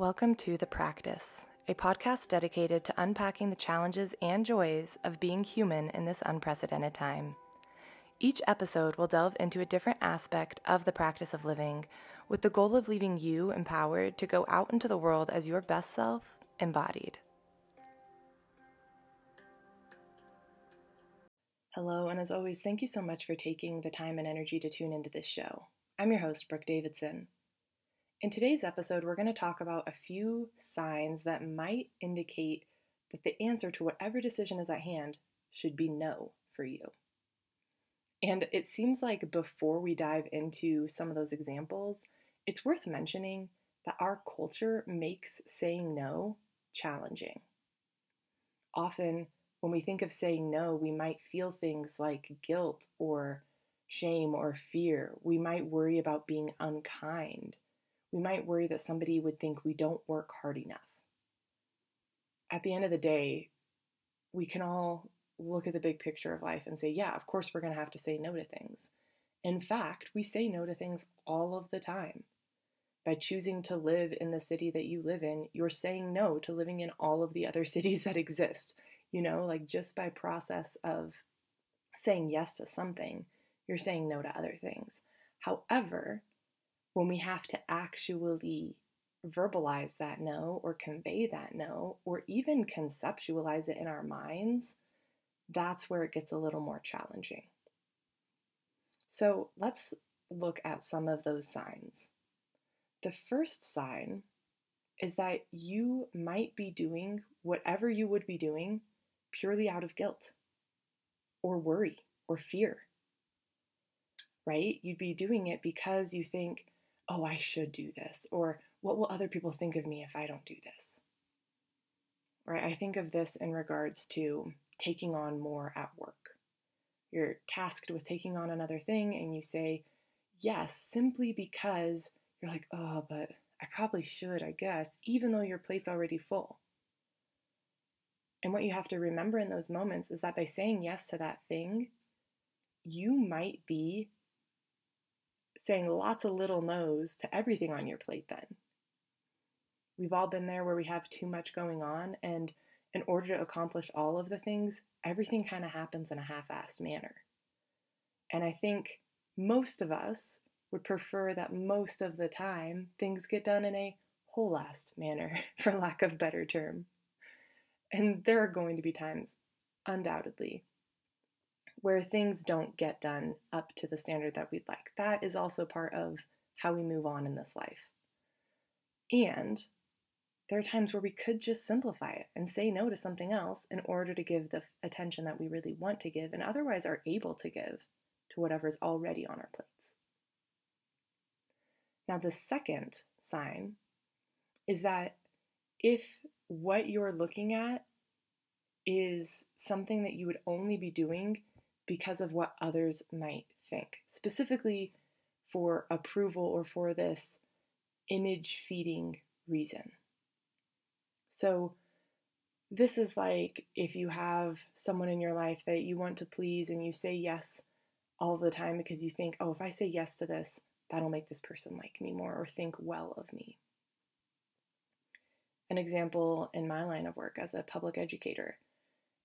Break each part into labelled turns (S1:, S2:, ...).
S1: Welcome to The Practice, a podcast dedicated to unpacking the challenges and joys of being human in this unprecedented time. Each episode will delve into a different aspect of the practice of living with the goal of leaving you empowered to go out into the world as your best self embodied. Hello, and as always, thank you so much for taking the time and energy to tune into this show. I'm your host, Brooke Davidson. In today's episode, we're going to talk about a few signs that might indicate that the answer to whatever decision is at hand should be no for you. And it seems like before we dive into some of those examples, it's worth mentioning that our culture makes saying no challenging. Often, when we think of saying no, we might feel things like guilt or shame or fear. We might worry about being unkind we might worry that somebody would think we don't work hard enough. At the end of the day, we can all look at the big picture of life and say, yeah, of course we're going to have to say no to things. In fact, we say no to things all of the time. By choosing to live in the city that you live in, you're saying no to living in all of the other cities that exist. You know, like just by process of saying yes to something, you're saying no to other things. However, when we have to actually verbalize that no or convey that no or even conceptualize it in our minds, that's where it gets a little more challenging. So let's look at some of those signs. The first sign is that you might be doing whatever you would be doing purely out of guilt or worry or fear, right? You'd be doing it because you think, oh, I should do this, or what will other people think of me if I don't do this? Right? I think of this in regards to taking on more at work. You're tasked with taking on another thing and you say yes simply because you're like, oh, but I probably should, I guess, even though your plate's already full. And what you have to remember in those moments is that by saying yes to that thing, you might be saying lots of little no's to everything on your plate then. We've all been there where we have too much going on, and in order to accomplish all of the things, everything kind of happens in a half assed manner. And I think most of us would prefer that most of the time things get done in a whole assed manner, for lack of better term. And there are going to be times, undoubtedly, where things don't get done up to the standard that we'd like. That is also part of how we move on in this life. And there are times where we could just simplify it and say no to something else in order to give the attention that we really want to give and otherwise are able to give to whatever's already on our plates. Now, the second sign is that if what you're looking at is something that you would only be doing because of what others might think, specifically for approval or for this image feeding reason. So, this is like if you have someone in your life that you want to please and you say yes all the time because you think, oh, if I say yes to this, that'll make this person like me more or think well of me. An example in my line of work as a public educator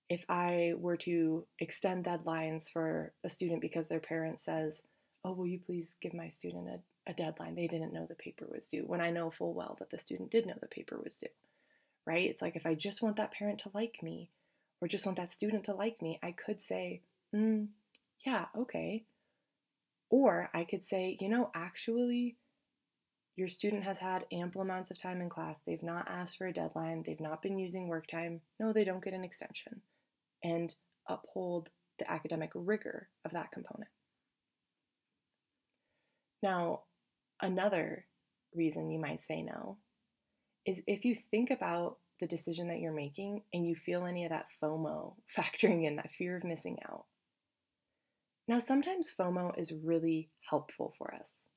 S1: if I were to extend deadlines for a student because their parent says, Oh, will you please give my student a, a, deadline? They didn't know the paper was due, when I know full well that the student did know the paper was due, right? It's like if I just want that parent to like me or just want that student to like me, I could say, mm, Yeah, okay. Or I could say, You know, actually, your student has had ample amounts of time in class. They've not asked for a deadline. They've not been using work time. No, they don't get an extension and uphold the academic rigor of that component. Now, another reason you might say no is if you think about the decision that you're making and you feel any of that FOMO factoring in, that fear of missing out. Now, sometimes FOMO is really helpful for us.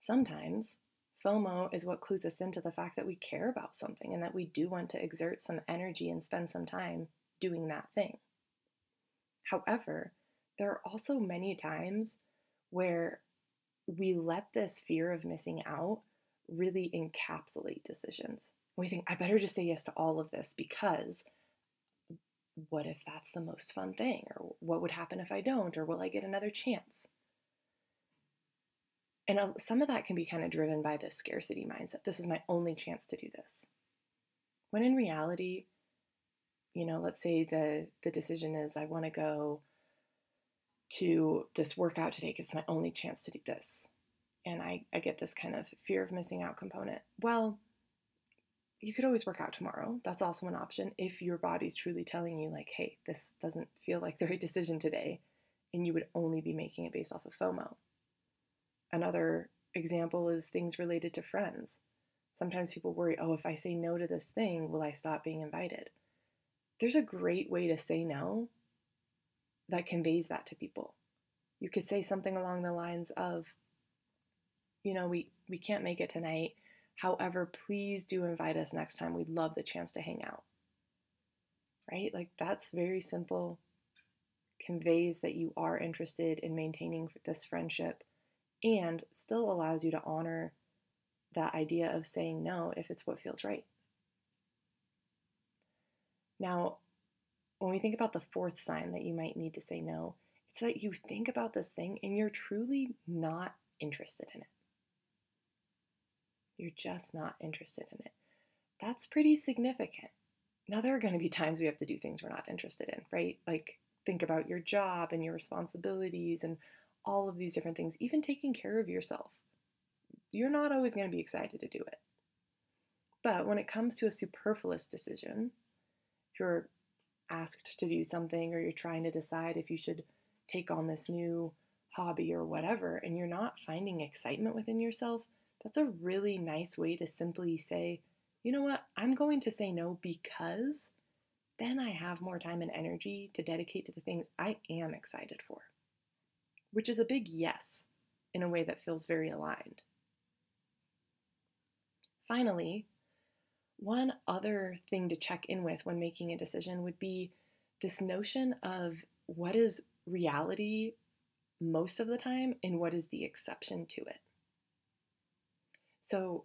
S1: Sometimes FOMO is what clues us into the fact that we care about something and that we do want to exert some energy and spend some time doing that thing. However, there are also many times where we let this fear of missing out really encapsulate decisions. We think, I better just say yes to all of this because what if that's the most fun thing? Or what would happen if I don't? Or will I get another chance? And some of that can be kind of driven by this scarcity mindset. This is my only chance to do this. When in reality, you know, let's say the the decision is I want to go to this workout today because it's my only chance to do this. And I, I get this kind of fear of missing out component. Well, you could always work out tomorrow. That's also an option if your body's truly telling you, like, hey, this doesn't feel like the right decision today, and you would only be making it based off of FOMO. Another example is things related to friends. Sometimes people worry, oh, if I say no to this thing, will I stop being invited? There's a great way to say no that conveys that to people. You could say something along the lines of, you know, we, we can't make it tonight However, please do invite us next time. We'd love the chance to hang out. Right? Like that's very simple, conveys that you are interested in maintaining this friendship and still allows you to honor that idea of saying no if it's what feels right. Now, when we think about the fourth sign that you might need to say no, it's that you think about this thing and you're truly not interested in it. You're just not interested in it. That's pretty significant. Now, there are going to be times we have to do things we're not interested in, right? Like, think about your job and your responsibilities and all of these different things, even taking care of yourself. You're not always going to be excited to do it. But when it comes to a superfluous decision, if you're asked to do something or you're trying to decide if you should take on this new hobby or whatever, and you're not finding excitement within yourself, that's a really nice way to simply say, you know what, I'm going to say no because then I have more time and energy to dedicate to the things I am excited for, which is a big yes in a way that feels very aligned. Finally, one other thing to check in with when making a decision would be this notion of what is reality most of the time and what is the exception to it. So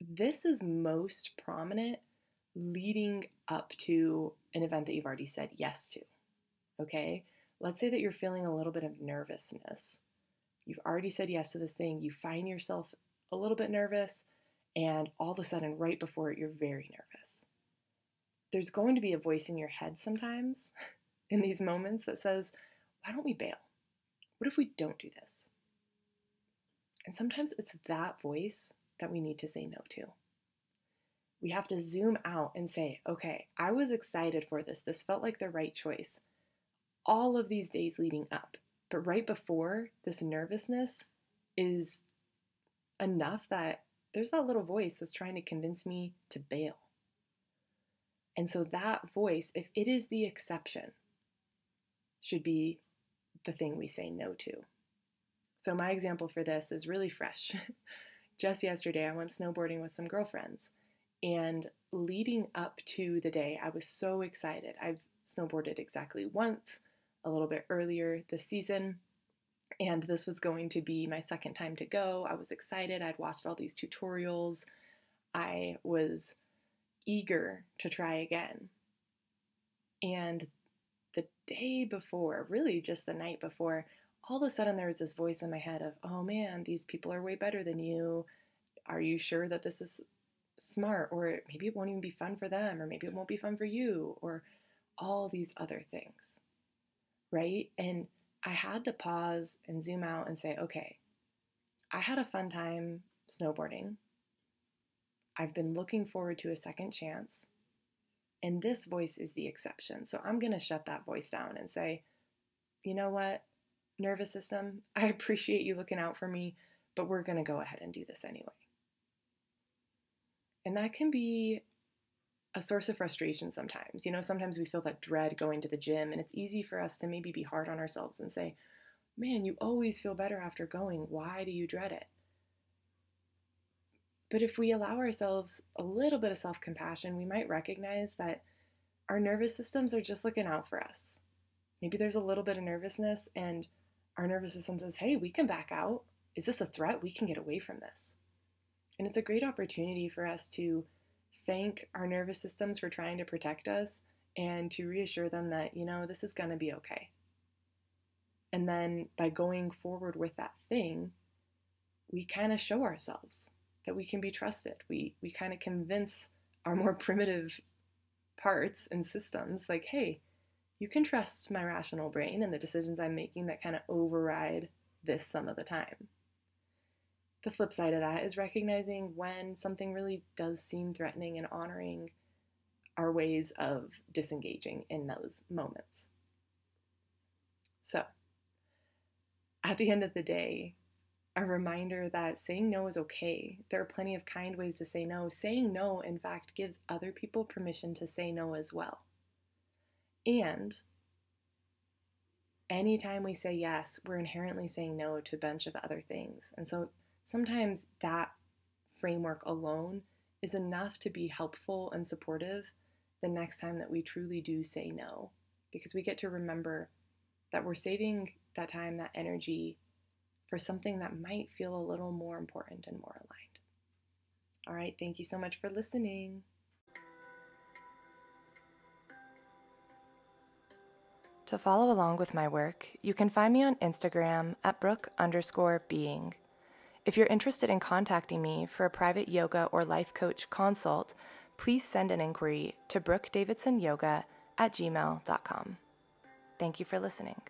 S1: this is most prominent leading up to an event that you've already said yes to. Okay? Let's say that you're feeling a little bit of nervousness. You've already said yes to this thing, you find yourself a little bit nervous, and all of a sudden, right before it, you're very nervous. There's going to be a voice in your head sometimes in these moments that says, Why don't we bail? What if we don't do this? And sometimes it's that voice that we need to say no to. We have to zoom out and say, okay, I was excited for this. This felt like the right choice all of these days leading up. But right before, this nervousness is enough that there's that little voice that's trying to convince me to bail. And so that voice, if it is the exception, should be the thing we say no to. So, my example for this is really fresh. Just yesterday, I went snowboarding with some girlfriends. And leading up to the day, I was so excited. I've snowboarded exactly once, a little bit earlier this season. And this was going to be my second time to go. I was excited. I'd watched all these tutorials. I was eager to try again. And the day before, really just the night before, all of a sudden there was this voice in my head of, oh man, these people are way better than you. Are you sure that this is smart? Or maybe it won't even be fun for them, or maybe it won't be fun for you, or all these other things. Right? And I had to pause and zoom out and say, okay, I had a fun time snowboarding. I've been looking forward to a second chance. And this voice is the exception. So I'm going to shut that voice down and say, you know what? nervous system, I appreciate you looking out for me, but we're going to go ahead and do this anyway. And that can be a source of frustration sometimes. You know, sometimes we feel that dread going to the gym, and it's easy for us to maybe be hard on ourselves and say, Man, you always feel better after going. Why do you dread it? But if we allow ourselves a little bit of self compassion, we might recognize that our nervous systems are just looking out for us. Maybe there's a little bit of nervousness, and our nervous system says, hey, we can back out. Is this a threat? We can get away from this. And it's a great opportunity for us to thank our nervous systems for trying to protect us and to reassure them that, you know, this is going to be okay. And then by going forward with that thing, we kind of show ourselves that we can be trusted. We, we kind of convince our more primitive parts and systems like, hey, you can trust my rational brain and the decisions I'm making that kind of override this some of the time. The flip side of that is recognizing when something really does seem threatening and honoring our ways of disengaging in those moments. So, at the end of the day, a reminder that saying no is okay. There are plenty of kind ways to say no. Saying no, in fact, gives other people permission to say no as well. And anytime we say yes, we're inherently saying no to a bunch of other things. And so sometimes that framework alone is enough to be helpful and supportive the next time that we truly do say no, because we get to remember that we're saving that time, that energy for something that might feel a little more important and more aligned. All right, thank you so much for listening. To follow along with my work, you can find me on Instagram at brook underscore being. If you're interested in contacting me for a private yoga or life coach consult, please send an inquiry to brookdavidsonyoga at gmail.com. Thank you for listening.